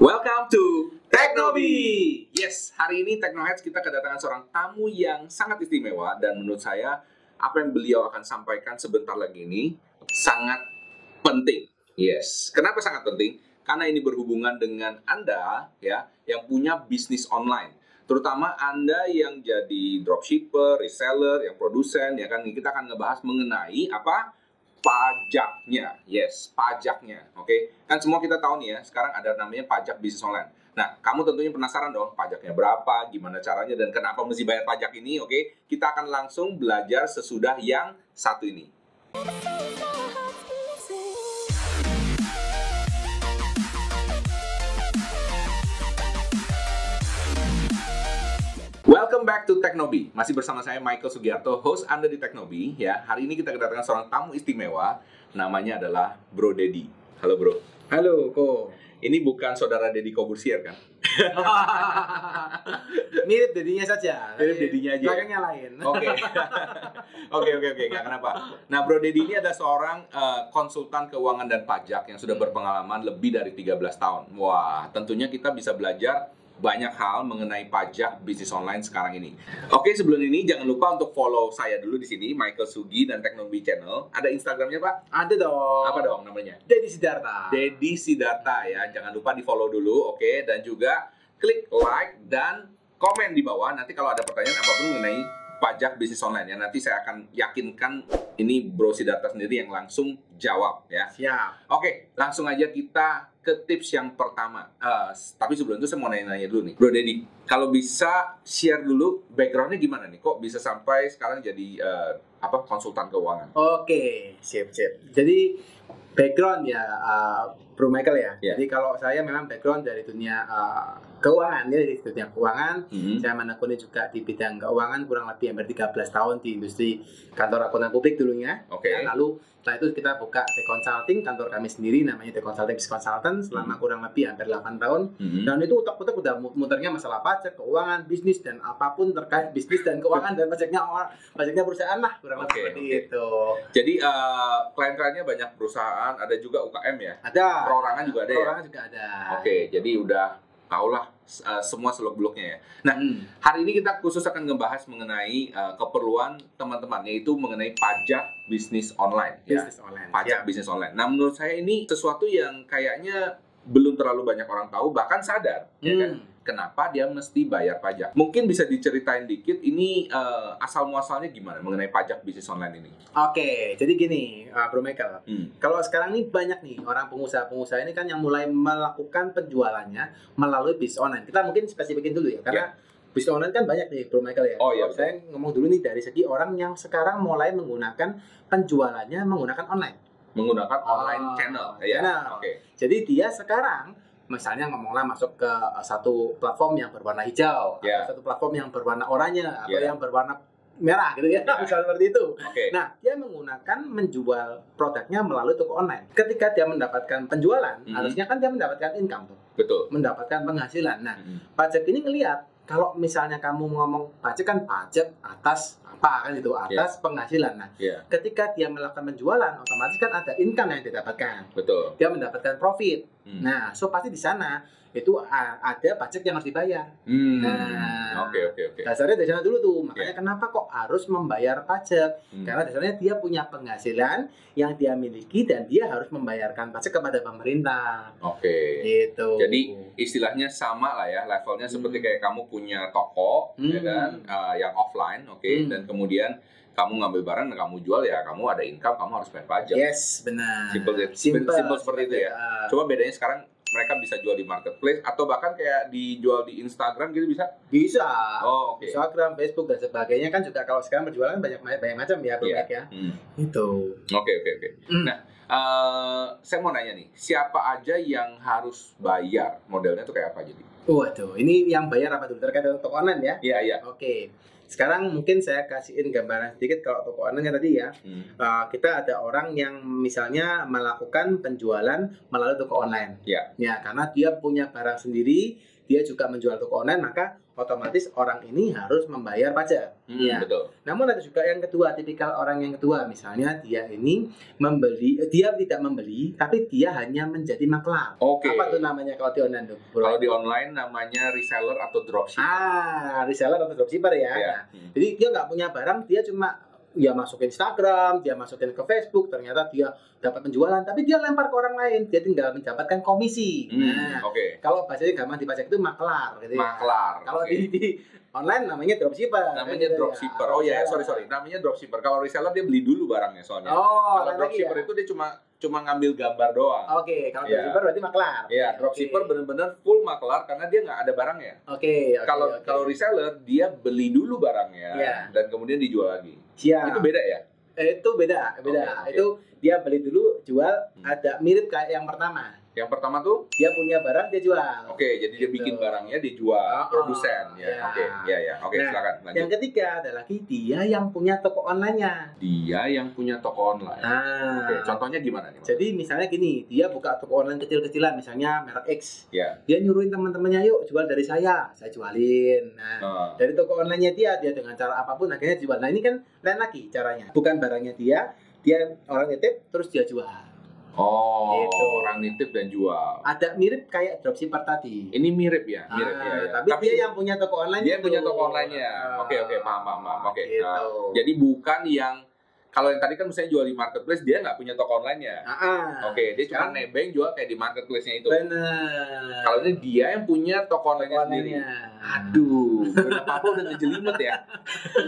Welcome to Teknobi. Yes, hari ini Teknoheads kita kedatangan seorang tamu yang sangat istimewa dan menurut saya apa yang beliau akan sampaikan sebentar lagi ini sangat penting. Yes, kenapa sangat penting? Karena ini berhubungan dengan Anda ya yang punya bisnis online. Terutama Anda yang jadi dropshipper, reseller, yang produsen ya kan kita akan ngebahas mengenai apa? Pajaknya. Yes, pajaknya. Oke. Kan semua kita tahu nih ya, sekarang ada namanya pajak bisnis online. Nah, kamu tentunya penasaran dong, pajaknya berapa, gimana caranya, dan kenapa mesti bayar pajak ini, oke? Kita akan langsung belajar sesudah yang satu ini. Welcome back to Teknobi. Masih bersama saya Michael Sugiarto, host Anda di Teknobi. Ya, hari ini kita kedatangan seorang tamu istimewa. Namanya adalah Bro Dedi. Halo Bro. Halo, Ko. Ini bukan saudara Dedi Kobusier kan? Mirip dedinya saja. Mirip dedinya aja. Belakangnya lain. Oke. Oke oke oke, kenapa. Nah, Bro Dedi ini adalah seorang eh, konsultan keuangan dan pajak yang sudah berpengalaman lebih dari 13 tahun. Wah, tentunya kita bisa belajar banyak hal mengenai pajak bisnis online sekarang ini. Oke, sebelum ini jangan lupa untuk follow saya dulu di sini, Michael Sugi dan Teknologi Channel. Ada Instagramnya Pak? Ada dong. Apa dong namanya? Dedi Sidarta. Dedi Sidarta ya. Jangan lupa di follow dulu, oke? Dan juga klik like dan komen di bawah. Nanti kalau ada pertanyaan apa pun mengenai pajak bisnis online ya, nanti saya akan yakinkan ini Bro Sidarta sendiri yang langsung jawab ya. Siap. Oke, langsung aja kita ke tips yang pertama. Eh, tapi sebelum itu saya mau nanya-nanya dulu nih, Bro Dedi. Kalau bisa share dulu backgroundnya gimana nih? Kok bisa sampai sekarang jadi eh, apa konsultan keuangan? Oke, siap siap. Jadi background ya, uh, Bro Michael ya. Ya. Jadi kalau saya memang background dari dunia uh, keuangan ya, dari dunia keuangan. Hmm. Saya menekuni juga di bidang keuangan kurang lebih hampir 13 tahun di industri kantor akuntan publik dulunya. Oke. Ya, lalu setelah itu kita buka The Consulting, kantor kami sendiri namanya The Consulting Business Consultant selama kurang lebih hampir 8 tahun. Hmm. Dan itu utak-utak udah mu- muternya masalah pajak, keuangan, bisnis dan apa pun terkait bisnis dan keuangan dan pajaknya orang, pajaknya perusahaan lah kurang lebih Oke, seperti oke. itu. Jadi eh, klien-kliennya banyak perusahaan, ada juga UKM ya. Ada. Perorangan juga ada ya. Perorangan juga ada. Oke, jadi udah tahulah uh, semua seluk-beluknya ya. Nah, Hmm. hari ini kita khusus akan ngebahas mengenai uh, keperluan teman-teman yaitu mengenai pajak bisnis online ya. Bisnis online. Pajak Siap. bisnis online. Nah, menurut saya ini sesuatu yang kayaknya belum terlalu banyak orang tahu bahkan sadar ya kan. Kenapa dia mesti bayar pajak? Mungkin bisa diceritain dikit ini uh, asal muasalnya gimana mengenai pajak bisnis online ini? Oke, jadi gini, uh, Bro Michael. Hmm. Kalau sekarang ini banyak nih orang pengusaha-pengusaha ini kan yang mulai melakukan penjualannya melalui bisnis online. Kita mungkin spesifikin dulu ya, karena bisnis online kan banyak nih, Bro Michael ya. Oh, iya, Saya ngomong dulu nih dari segi orang yang sekarang mulai menggunakan penjualannya menggunakan online. Menggunakan online Ah, channel ya. channel. Oke. Jadi dia sekarang misalnya ngomonglah masuk ke satu platform yang berwarna hijau, Ya. atau satu platform yang berwarna oranye, atau Ya. yang berwarna merah gitu ya, Ya. misalnya seperti itu. Oke. Nah, dia menggunakan menjual produknya melalui toko online. Ketika dia mendapatkan penjualan, Mhm. harusnya kan dia mendapatkan income tuh, Betul. mendapatkan penghasilan. Nah, Hmm. pajak ini ngelihat kalau misalnya kamu ngomong pajak kan pajak atas apa kan itu atas penghasilan. Nah, Iya. ketika dia melakukan penjualan, otomatis kan ada income yang didapatkan. Betul. Dia mendapatkan profit. Hmm. Nah, so pasti di sana itu ada pajak yang harus dibayar. Hmm. Nah. Oke oke oke. Dasarnya dari sana dulu tuh. Makanya kenapa kok harus membayar pajak? Hmm. Karena dasarnya dia punya penghasilan yang dia miliki dan dia harus membayarkan pajak kepada pemerintah. Oke. Gitu. Jadi istilahnya sama lah ya levelnya seperti Hmm. kayak kamu punya toko ya Hmm. kan uh, yang offline, oke, Hmm. dan kemudian kamu ngambil barang dan kamu jual ya kamu ada income kamu harus bayar pajak. yes, benar. Simple, Simple, simple seperti itu ya. Ah, Coba bedanya sekarang mereka bisa jual di marketplace atau bahkan kayak dijual di Instagram gitu bisa? bisa. Oh oke. Instagram, Facebook dan sebagainya kan juga kalau sekarang berjualan banyak banyak macam ya, Bro Iya. Mike, ya. Hmm. Itu. Oke oke oke. Hmm. Nah, eh, saya mau nanya nih, siapa aja yang harus bayar? Modelnya tuh kayak apa jadi? Waduh, ini yang bayar apa dulu terkait dengan toko online ya? Iya iya. Oke. Sekarang mungkin saya kasihin gambaran sedikit kalau toko online tadi ya. Hmm. Uh, kita ada orang yang misalnya melakukan penjualan melalui toko online. Ya. Ya, karena dia punya barang sendiri, dia juga menjual toko online, maka otomatis orang ini harus membayar pajak. Hmm, Ya. betul. Namun ada juga yang kedua, tipikal orang yang kedua, misalnya dia ini membeli, dia tidak membeli, tapi dia hanya menjadi maklar. Oke. Apa tuh namanya kalau di online tuh? Kalau di online namanya reseller atau dropship. ah reseller atau dropshipper ya. Ya. Nah, jadi dia nggak punya barang, dia cuma ya masukin Instagram, dia masukin ke Facebook, ternyata dia dapat penjualan, tapi dia lempar ke orang lain, dia tinggal mendapatkan komisi. Hmm, Nah, Oke. kalau bahasanya gampang dipajak itu maklar gitu ya. Maklar. Kalau Oke. di, di online namanya dropshipper. namanya Gitu ya. dropshipper. Oh ya, sorry sorry. Namanya dropshipper. Kalau reseller dia beli dulu barangnya soalnya. Oh, Kalau dropshipper ya? itu dia cuma cuma ngambil gambar doang. Oke, kalau Iya. dropshipper berarti maklar. Iya, dropshipper Oke. benar-benar full maklar karena dia nggak ada barangnya. Oke, Kalau kalau reseller dia beli dulu barangnya Iya. dan kemudian dijual lagi. Siap. Itu beda ya? Eh, itu beda, beda. Oke, oke. Itu dia beli dulu, jual, Hmm. ada mirip kayak yang pertama. Yang pertama tuh, Dia punya barang, dia jual. oke, jadi dia Gitu. bikin barangnya dijual Oh, produsen ya. Oke, ya ya. Oke, Nah, silakan lanjut. Yang ketiga ada lagi dia yang punya toko online-nya. Dia yang punya toko online. Nah, Oke, contohnya gimana nih? Jadi misalnya gini, dia buka toko online kecil-kecilan, misalnya merek X. Ya. Dia nyuruhin teman-temannya, yuk jual dari saya, saya jualin. Nah, Nah, dari toko online-nya dia, dia dengan cara apa pun akhirnya jual. Nah ini kan lain lagi caranya. Bukan barangnya dia, dia orang nitip terus dia jual. Oh, Gitu. orang nitip dan jual. Ada mirip kayak dropshipper tadi. Ini mirip ya, mirip Ah, ya, ya. Tapi, dia yang punya toko online dia itu. punya toko online-nya. Ah, Oke, oke, paham, paham, paham. Oke. Gitu. Nah, Jadi bukan yang kalau yang tadi kan misalnya jual di marketplace dia nggak punya toko online-nya. Ah, ah. Oke, dia cuma nebeng jual kayak di marketplace-nya itu. Benar. Kalau ini dia yang punya toko online-nya sendiri. Aduh, udah apa udah ngejelimet ya.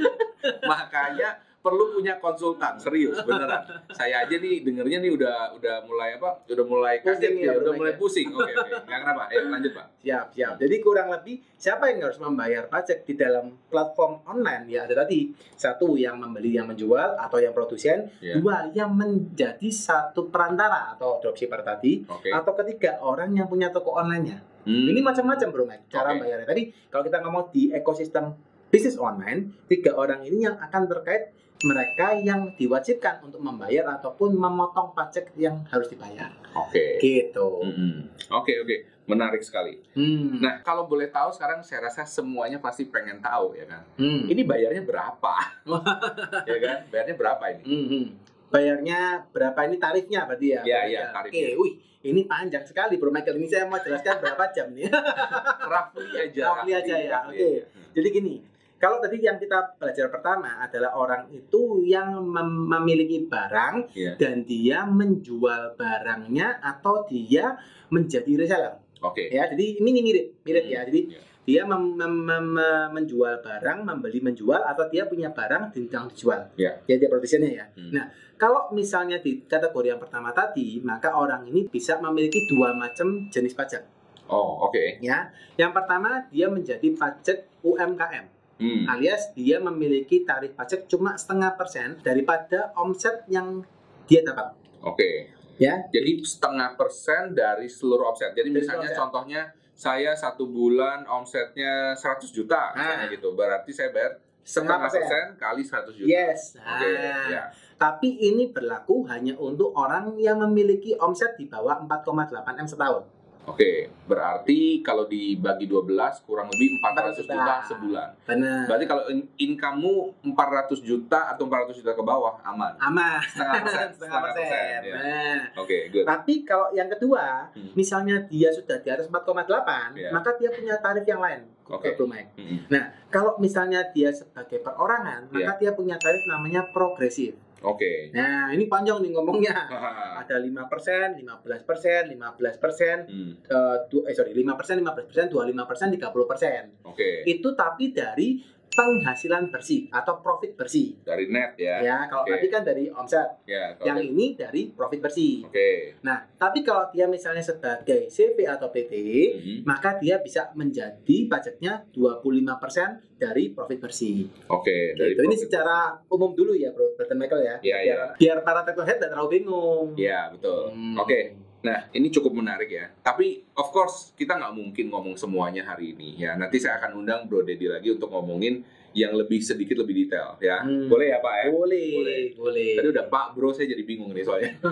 Makanya perlu punya konsultan serius beneran. Saya aja nih dengernya nih udah udah mulai apa? Udah mulai kaget Pusing ya, ya, udah mulai pusing. Oke oke. Nggak kenapa. Eh lanjut pak. Siap, siap. Jadi kurang lebih siapa yang harus membayar pajak di dalam platform online? Ya ada tadi satu yang membeli yang menjual atau yang produsen, Ya. dua yang menjadi satu perantara atau dropshipper tadi, Oke. atau ketiga orang yang punya toko online-nya. Hmm. Ini macam-macam bro Mike, cara Oke. bayarnya. Tadi kalau kita ngomong di ekosistem bisnis online, tiga orang ini yang akan terkait mereka yang diwajibkan untuk membayar ataupun memotong pajak yang harus dibayar. Oke. Gitu. Mm-mm. Oke oke. Menarik sekali. Hmm. Nah kalau boleh tahu sekarang saya rasa semuanya pasti pengen tahu ya kan. Hmm. Ini bayarnya berapa? ya kan? Bayarnya berapa ini? Mhm. Bayarnya berapa ini tarifnya berarti ya? Iya, iya, ya. tarifnya. Oke, wih, ini panjang sekali Bro Michael. Ini saya mau jelaskan berapa jam nih. Roughly aja. Roughly aja ya, oke. aja. Jadi gini, kalau tadi yang kita belajar pertama adalah orang itu yang mem- memiliki barang Iya. dan dia menjual barangnya atau dia menjadi reseller. Oke. Ya, jadi ini mirip, mirip Hmm, ya. Jadi iya. dia mem- mem- mem- menjual barang, membeli menjual atau dia punya barang yang dijual. Iya. Ya, dia produsennya ya. Hmm. Nah, kalau misalnya di kategori yang pertama tadi, maka orang ini bisa memiliki dua macam jenis pajak. Oh oke. Ya, yang pertama dia menjadi pajak UMKM, Hmm. alias dia memiliki tarif pajak cuma setengah persen daripada omset yang dia dapat. Oke. Ya. Jadi setengah persen dari seluruh omset. Jadi Dari misalnya omset. contohnya saya satu bulan omsetnya 100 juta misalnya Ah. gitu. Berarti saya bayar setengah persen kali 100 juta. Yes. Oke. Nah, Ya. Tapi ini berlaku hanya untuk orang yang memiliki omset di bawah 4,8 M setahun. Oke. Berarti kalau dibagi 12 kurang lebih 400 juta. juta sebulan. Benar. Berarti kalau in- income-mu 400 juta atau 400 juta ke bawah aman. Aman. Setengah persen. Setengah persen. ya. Nah, Oke, good. Tapi kalau yang kedua, Hmm. misalnya dia sudah di atas 4,8, Iya. maka dia punya tarif yang lain. Oke. Bro Mike. Mm-mm. Kalau misalnya dia sebagai perorangan, maka dia punya tarif namanya progresif. Oke. Nah, ini panjang nih ngomongnya. Ada 5%, 15%, 15%, Hmm, eh, du- eh sorry, 5%, 15%, 25%, 30%. Oke. Itu tapi dari penghasilan bersih atau profit bersih. Dari net ya. Ya, kalau Oke. tadi kan dari omset. Ya, Yang ini dari profit bersih. Oke. Nah, tapi kalau dia misalnya sebagai CV atau PT, Mhm. maka dia bisa menjadi pajaknya 25% dari profit bersih. Oke, dari Gitu. Ini secara umum dulu ya, Bro, Brother Michael ya. Iya, biar, iya. biar para technohead tidak terlalu bingung. Iya, betul. Hmm. Oke. Nah, ini cukup menarik ya. Tapi, of course, kita nggak mungkin ngomong semuanya hari ini ya. Nanti saya akan undang Bro Dedi lagi untuk ngomongin yang lebih sedikit lebih detail ya. Hmm. Boleh ya Pak ya? Boleh, Boleh. boleh. Tadi udah Pak Bro saya jadi bingung nih soalnya.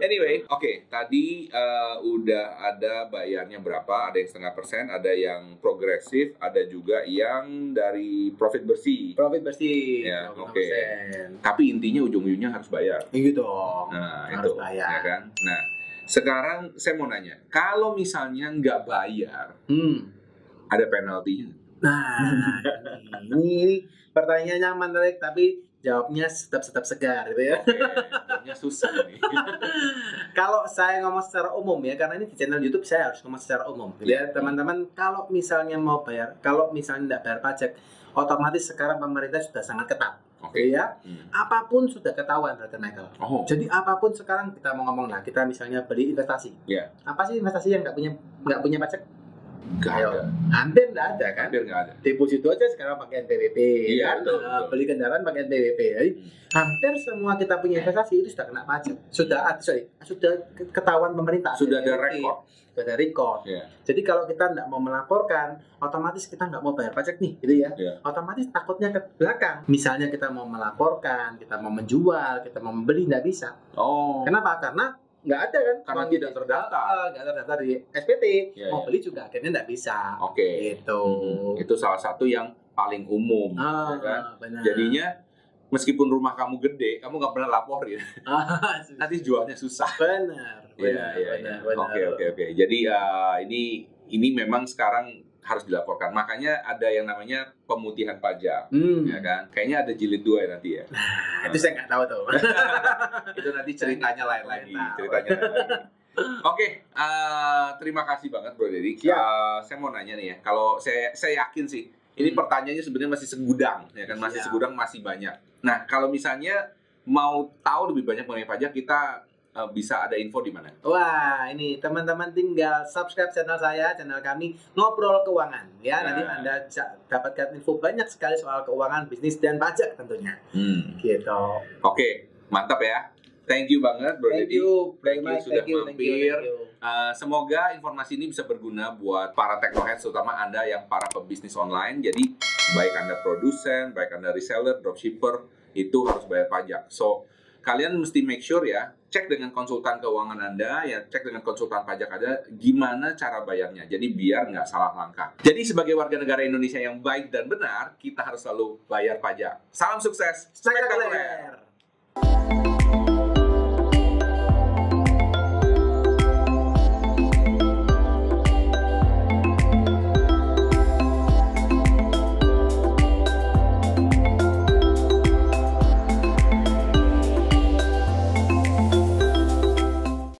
anyway, oke tadi eh, udah ada bayarnya berapa? Ada yang setengah persen, ada yang progresif, ada juga yang dari profit bersih. Profit bersih. Ya, 25%. oke. Tapi intinya ujung-ujungnya harus bayar. Iya dong. Nah Harus itu, bayar. ya kan? Nah sekarang saya mau nanya, kalau misalnya nggak bayar, Hmm. ada penaltinya? Nah, ini, ini pertanyaan yang menarik tapi jawabnya tetap tetap segar gitu ya. Jawabnya susah nih. Kalau saya ngomong secara umum ya, karena ini di channel YouTube saya harus ngomong secara umum. Gitu ya, teman-teman, kalau misalnya mau bayar, kalau misalnya tidak bayar pajak, otomatis sekarang pemerintah sudah sangat ketat. Oke. Gitu ya, Hmm. apa pun sudah ketahuan, Brother Michael. Oh, Jadi apa pun sekarang kita mau ngomong lah, kita misalnya beli investasi. Iya. Apa sih investasi yang nggak punya nggak punya pajak? Ayo. ada. Hampir nggak ada kan? Hampir nggak ada. Deposito aja sekarang pakai NPWP, Iya, kan? betul, Nah, betul. beli kendaraan pakai NPWP. Jadi hampir semua kita punya investasi itu sudah kena pajak. Sudah ah, sorry, sudah ke- ketahuan pemerintah. Sudah ada NPWP. rekor. Sudah ada record. Iya. Jadi kalau kita nggak mau melaporkan, otomatis kita nggak mau bayar pajak nih, gitu ya. Iya. Otomatis takutnya ke belakang. Misalnya kita mau melaporkan, kita mau menjual, kita mau membeli nggak bisa. Oh. Kenapa? Karena nggak ada kan? Karena Uang tidak di- terdaftar. Ah, nggak terdaftar di SPT. Iya, mau iya. beli juga akhirnya nggak bisa. Oke. Gitu. Mhm. Itu salah satu yang paling umum. Ah, ya kan? benar. Jadinya meskipun rumah kamu gede, kamu nggak pernah laporin. Ah, Nanti jualnya susah. benar, Iya, benar, iya, benar, iya. benar. Oke, oke, oke. Jadi uh, ini ini memang sekarang harus dilaporkan. Makanya ada yang namanya pemutihan pajak, Hmm. ya kan? Kayaknya ada jilid dua ya nanti ya. Nah, itu saya nggak tahu tuh. Itu nanti ceritanya lain lagi. Ceritanya lain lagi. Oke, uh, terima kasih banget Bro Dedi. Siap. Uh, saya mau nanya nih ya, kalau saya saya yakin sih, ini Hmm. pertanyaannya sebenarnya masih segudang, ya kan? Masih Siap. segudang, masih banyak. Nah, kalau misalnya mau tahu lebih banyak mengenai pajak, kita uh, bisa ada info di mana? Wah, ini teman-teman tinggal subscribe channel saya, channel kami ngobrol keuangan ya. Nanti Nah. Anda bisa dapatkan info banyak sekali soal keuangan, bisnis dan pajak tentunya. Hmm. Gitu. Oke, mantap ya. Thank you banget Bro Thank you, thank you sudah Thank you, thank you, mampir. thank you. Uh, semoga informasi ini bisa berguna buat para technoheads, terutama Anda yang para pebisnis online. Jadi, baik Anda produsen, baik Anda reseller, dropshipper, itu harus bayar pajak. So, kalian mesti make sure ya, cek dengan konsultan keuangan Anda, ya cek dengan konsultan pajak Anda, gimana cara bayarnya. Jadi, biar nggak salah langkah. Jadi, sebagai warga negara Indonesia yang baik dan benar, kita harus selalu bayar pajak. Salam sukses! Spektakuler!